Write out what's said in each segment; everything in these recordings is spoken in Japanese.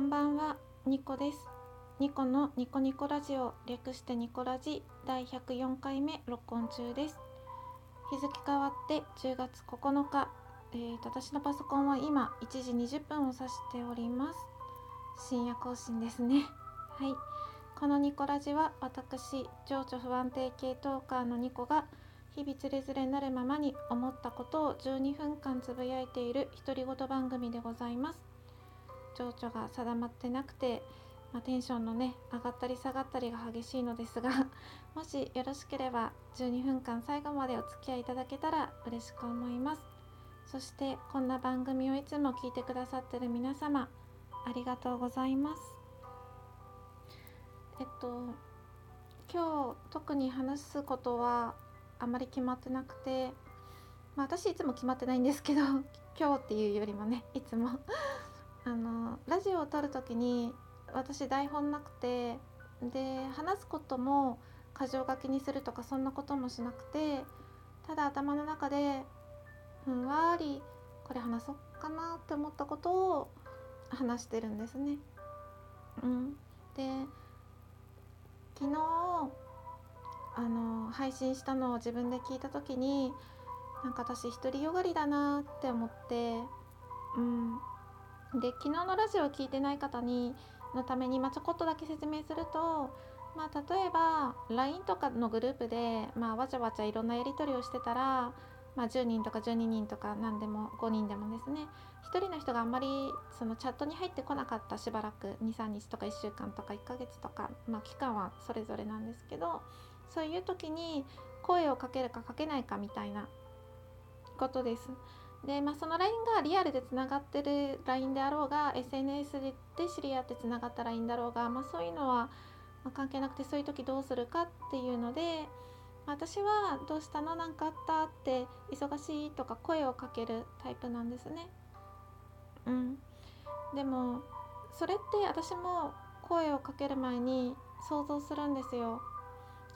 んばんは、ニコです。ニコのニコニコラジオ略してニコラジ第104回目録音中です。日付変わって10月9日、えーと私のパソコンは今1時20分を指しております。深夜更新ですね。はい。このニコラジは私、情緒不安定系トーカーのニコが日々つれづれなるままに思ったことを12分間つぶやいている独り言番組でございます。情緒が定まってなくて、まあ、テンションのね上がったり下がったりが激しいのですが もしよろしければ12分間最後までお付き合いいただけたら嬉しく思います。そしてこんな番組をいつも聞いてくださってる皆様ありがとうございます。えっと今日特に話すことはあまり決まってなくてまあ私いつも決まってないんですけど 今日っていうよりもねいつも。あのラジオを撮る時に私台本なくてで話すことも箇条書きにするとかそんなこともしなくてただ頭の中でふんわりこれ話そうかなって思ったことを話してるんですね。うん、で昨日あの配信したのを自分で聞いた時になんか私独りよがりだなって思って、うん、で昨日のラジオを聞いてない方にのために、まあ、ちょこっとだけ説明すると、まあ、例えば LINE とかのグループで、まあ、わちゃわちゃいろんなやり取りをしてたら、まあ、10人とか12人とか何でも5人でもですね1人の人があんまりそのチャットに入ってこなかったしばらく23日とか1週間とか1ヶ月とか、まあ、期間はそれぞれなんですけどそういう時に声をかけるかかけないかみたいなことです。で、まあ、その LINE がリアルでつながってる LINE であろうが SNS で知り合ってつながった LINE だろうが、まあ、そういうのは関係なくてそういう時どうするかっていうので私は「どうしたの？何かあった?」って「忙しい?」とか声をかけるタイプなんですね。うん、でもそれって私も声をかける前に想像するんですよ。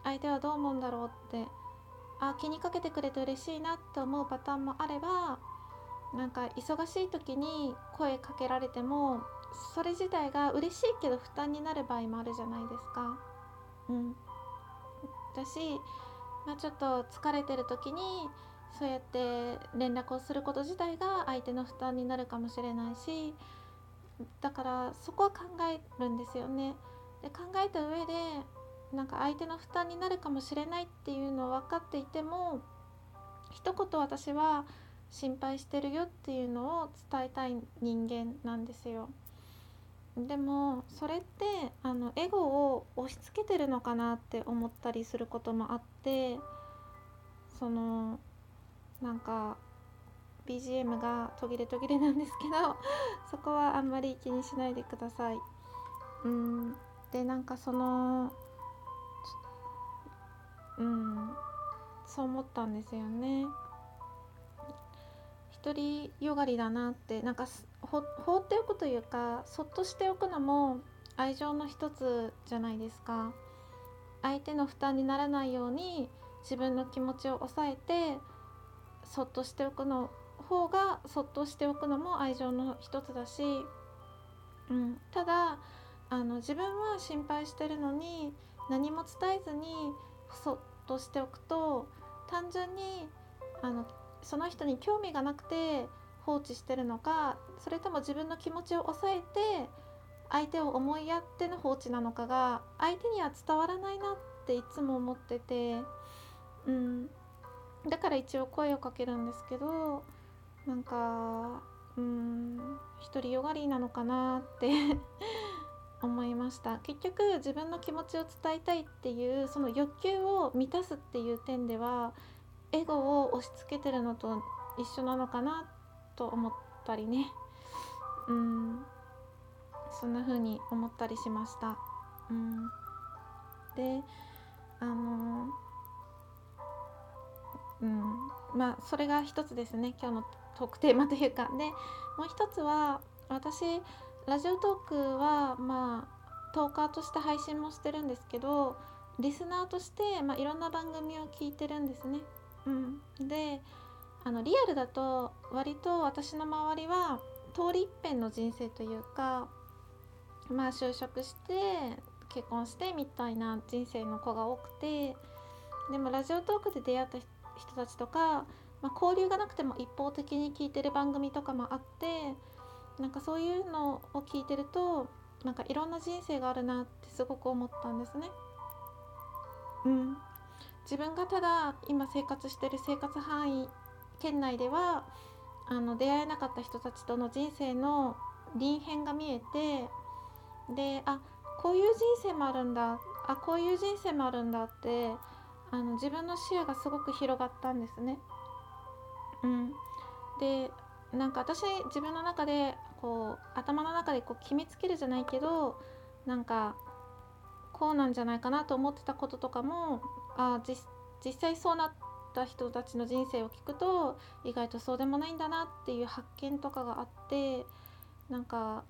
相手はどう思うんだろうってあ気にかけてくれて嬉しいなって思うパターンもあればなんか忙しい時に声かけられてもそれ自体が嬉しいけど負担になる場合もあるじゃないですか。うん、だし、まあ、ちょっと疲れてる時にそうやって連絡をすること自体が相手の負担になるかもしれないしだからそこは考えるんですよね。で考えた上でなんか相手の負担になるかもしれないっていうのを分かっていても一言私は心配してるよっていうのを伝えたい人間なんですよ。でもそれってあのエゴを押し付けてるのかなって思ったりすることもあってそのなんか BGM が途切れ途切れなんですけど そこはあんまり気にしないでください。うんでなんかそのうんそう思ったんですよね。独りよがりだなってなんか放っておくというかそっとしておくのも愛情の一つじゃないですか。相手の負担にならないように自分の気持ちを抑えてそっとしておくの方がそっとしておくのも愛情の一つだし、うん、ただあの自分は心配してるのに何も伝えずにそっとしておくと単純にあのその人に興味がなくて放置してるのかそれとも自分の気持ちを抑えて相手を思いやっての放置なのかが相手には伝わらないなっていつも思ってて、うん、だから一応声をかけるんですけどなんかうん独りよがりなのかなって 思いました。結局自分の気持ちを伝えたいっていうその欲求を満たすっていう点ではエゴを押し付けてるのと一緒なのかなと思ったりね。うん。そんな風に思ったりしました。うん、であのうん。まあそれが一つですね。今日のトークテーマというか。でもう一つは私ラジオトークはまあトーカーとして配信もしてるんですけどリスナーとして、まあ、いろんな番組を聞いてるんですね。うん、であのリアルだと割と私の周りは通り一遍の人生というかまあ就職して結婚してみたいな人生の子が多くてでもラジオトークで出会った人たちとか、まあ、交流がなくても一方的に聞いてる番組とかもあってなんかそういうのを聞いてるとなんかいろんな人生があるなってすごく思ったんですね。うん、自分がただ今生活してる生活範囲圏内ではあの出会えなかった人たちとの人生の輪変が見えてであこういう人生もあるんだあこういう人生もあるんだってあの自分の視野がすごく広がったんですね。うん、でなんか私自分の中でこう頭の中でこう決めつけるじゃないけどなんかこうなんじゃないかなと思ってたこととかもあ実際そうなった人たちの人生を聞くと意外とそうでもないんだなっていう発見とかがあってなんか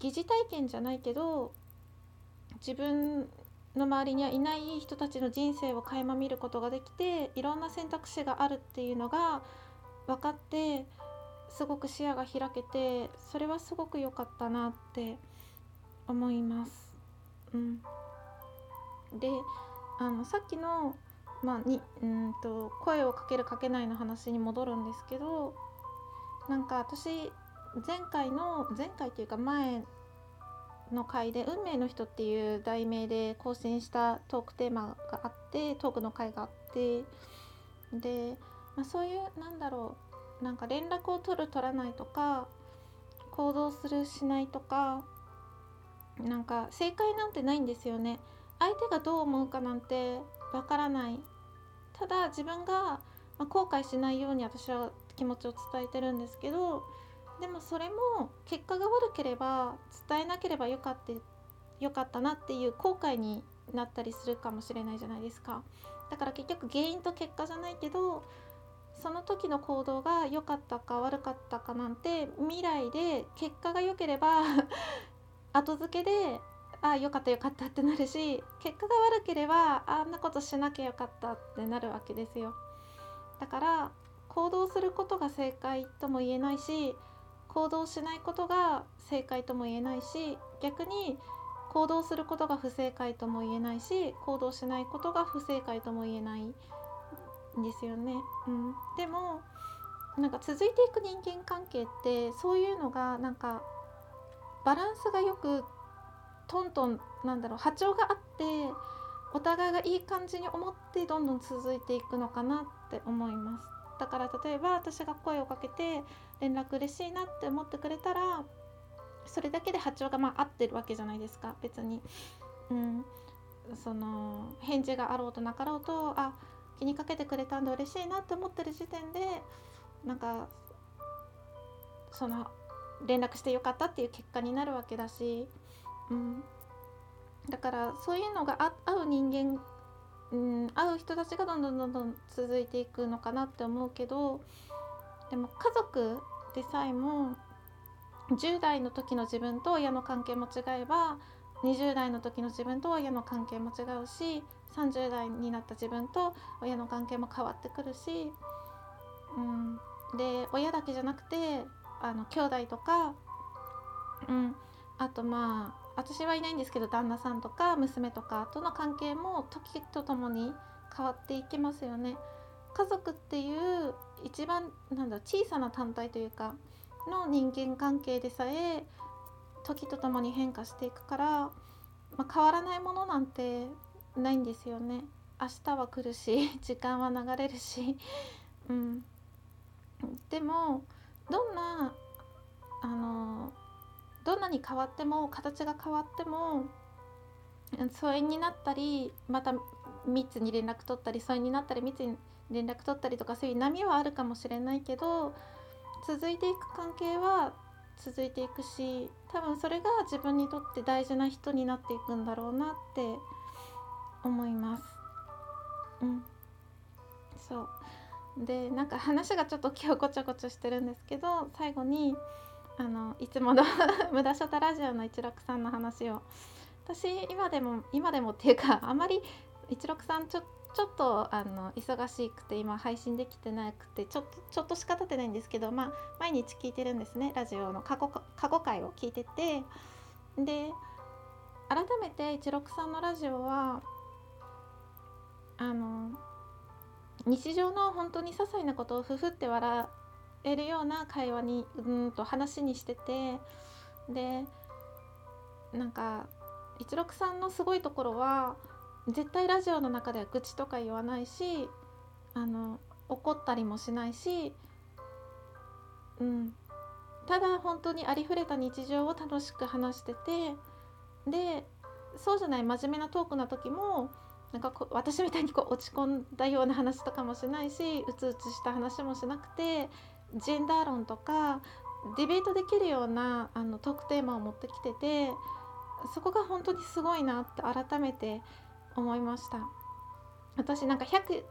疑似体験じゃないけど自分の周りにはいない人たちの人生を垣間見ることができていろんな選択肢があるっていうのが分かってすごく視野が開けてそれはすごく良かったなって思います。うん、であのさっきの、まあ、にうんと声をかけるかけないの話に戻るんですけどなんか私前回の前回というか前の回で「運命の人」っていう題名で更新したトークテーマがあってトークの回があってで、まあ、そういうなんだろうなんか連絡を取る取らないとか行動するしないとかなんか正解なんてないんですよね。相手がどう思うかなんてわからない。ただ自分が、後悔しないように私は気持ちを伝えてるんですけどでもそれも結果が悪ければ伝えなければよかったよかったなっていう後悔になったりするかもしれないじゃないですか。だから結局原因と結果じゃないけどその時の行動が良かったか悪かったかなんて未来で結果が良ければ 後付けでああよかったよかったってなるし結果が悪ければあんなことしなきゃよかったってなるわけですよだから行動することが正解とも言えないし行動しないことが正解とも言えないし逆に行動することが不正解とも言えないし行動しないことが不正解とも言えないんですよね。うん、でもなんか続いていく人間関係ってそういうのがなんかバランスがよくトントンなんだろう波長があってお互いがいい感じに思ってどんどん続いていくのかなって思います。だから例えば私が声をかけて連絡嬉しいなって思ってくれたらそれだけで波長がまあ合ってるわけじゃないですか別に。うん、その返事があろうとなかろうとあ気にかけてくれたんで嬉しいなって思ってる時点でなんかその連絡してよかったっていう結果になるわけだし、うん、だからそういうのが合う人間うん会う人たちがどんどんどんどん続いていくのかなって思うけどでも家族でさえも10代の時の自分と親の関係も違えば20代の時の自分と親の関係も違うし30代になった自分と親の関係も変わってくるし、うん、で親だけじゃなくてあの兄弟とか、うん、あとまあ私はいないんですけど旦那さんとか娘とかとの関係も時とともに変わっていきますよね。家族っていう一番なんだ小さな単体というかの人間関係でさえ時とともに変化していくから、まあ、変わらないものなんてないんですよね。明日は来るし 時間は流れるし、うん、でもどんなあのどんなに変わっても形が変わっても疎遠になったりまた密に連絡取ったり疎遠になったり密に連絡取ったりとかそういう波はあるかもしれないけど続いていく関係は続いていくし多分それが自分にとって大事な人になっていくんだろうなって思います。うんそうでなんか話がちょっと今日ごちゃごちゃしてるんですけど最後にあのいつもの 無駄ショタラジオの一六さんの話を。私今でも今でもっていうかあまり一六さんちょちょっとあの忙しくて今配信できてなくてちょっとちょっとしか経ってないんですけどまあ毎日聞いてるんですねラジオの過去過去回を聞いてて。で改めて一六さんのラジオはあの日常の本当に些細なことをふふって笑うえるような会話にうんと話にしててでなんか一六さんのすごいところは絶対ラジオの中では愚痴とか言わないしあの怒ったりもしないし、うん、ただ本当にありふれた日常を楽しく話しててでそうじゃない真面目なトークな時もなんかこ私みたいにこう落ち込んだような話とかもしないしうつうつした話もしなくてジェンダー論とかディベートできるようなあのトークテーマを持ってきててそこが本当にすごいなって改めて思いました。私なんか100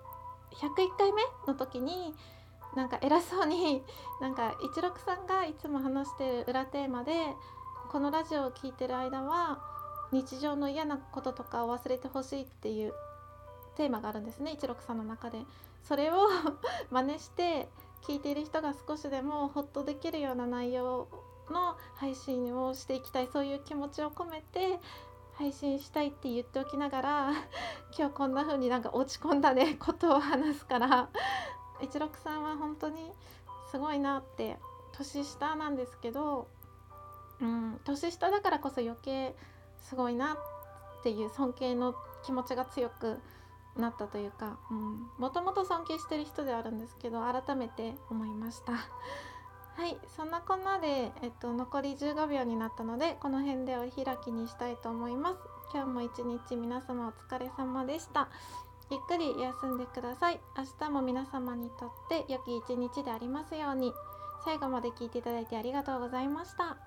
101回目の時になんか偉そうに なんか一六さんがいつも話してる裏テーマでこのラジオを聴いてる間は日常の嫌なこととかを忘れてほしいっていうテーマがあるんですね一六さんの中で。それを 真似して聞いている人が少しでもホッとできるような内容の配信をしていきたいそういう気持ちを込めて配信したいって言っておきながら 今日こんな風になんか落ち込んだねことを話すから一六さんは本当にすごいなって年下なんですけど、うん、年下だからこそ余計すごいなっていう尊敬の気持ちが強くなったというかもともと尊敬してる人ではあるんですけど改めて思いました。はいそんなこんなで、えっと、残り15秒になったのでこの辺でお開きにしたいと思います。今日も一日皆様お疲れ様でした。ゆっくり休んでください。明日も皆様にとって良き一日でありますように。最後まで聞いていただいてありがとうございました。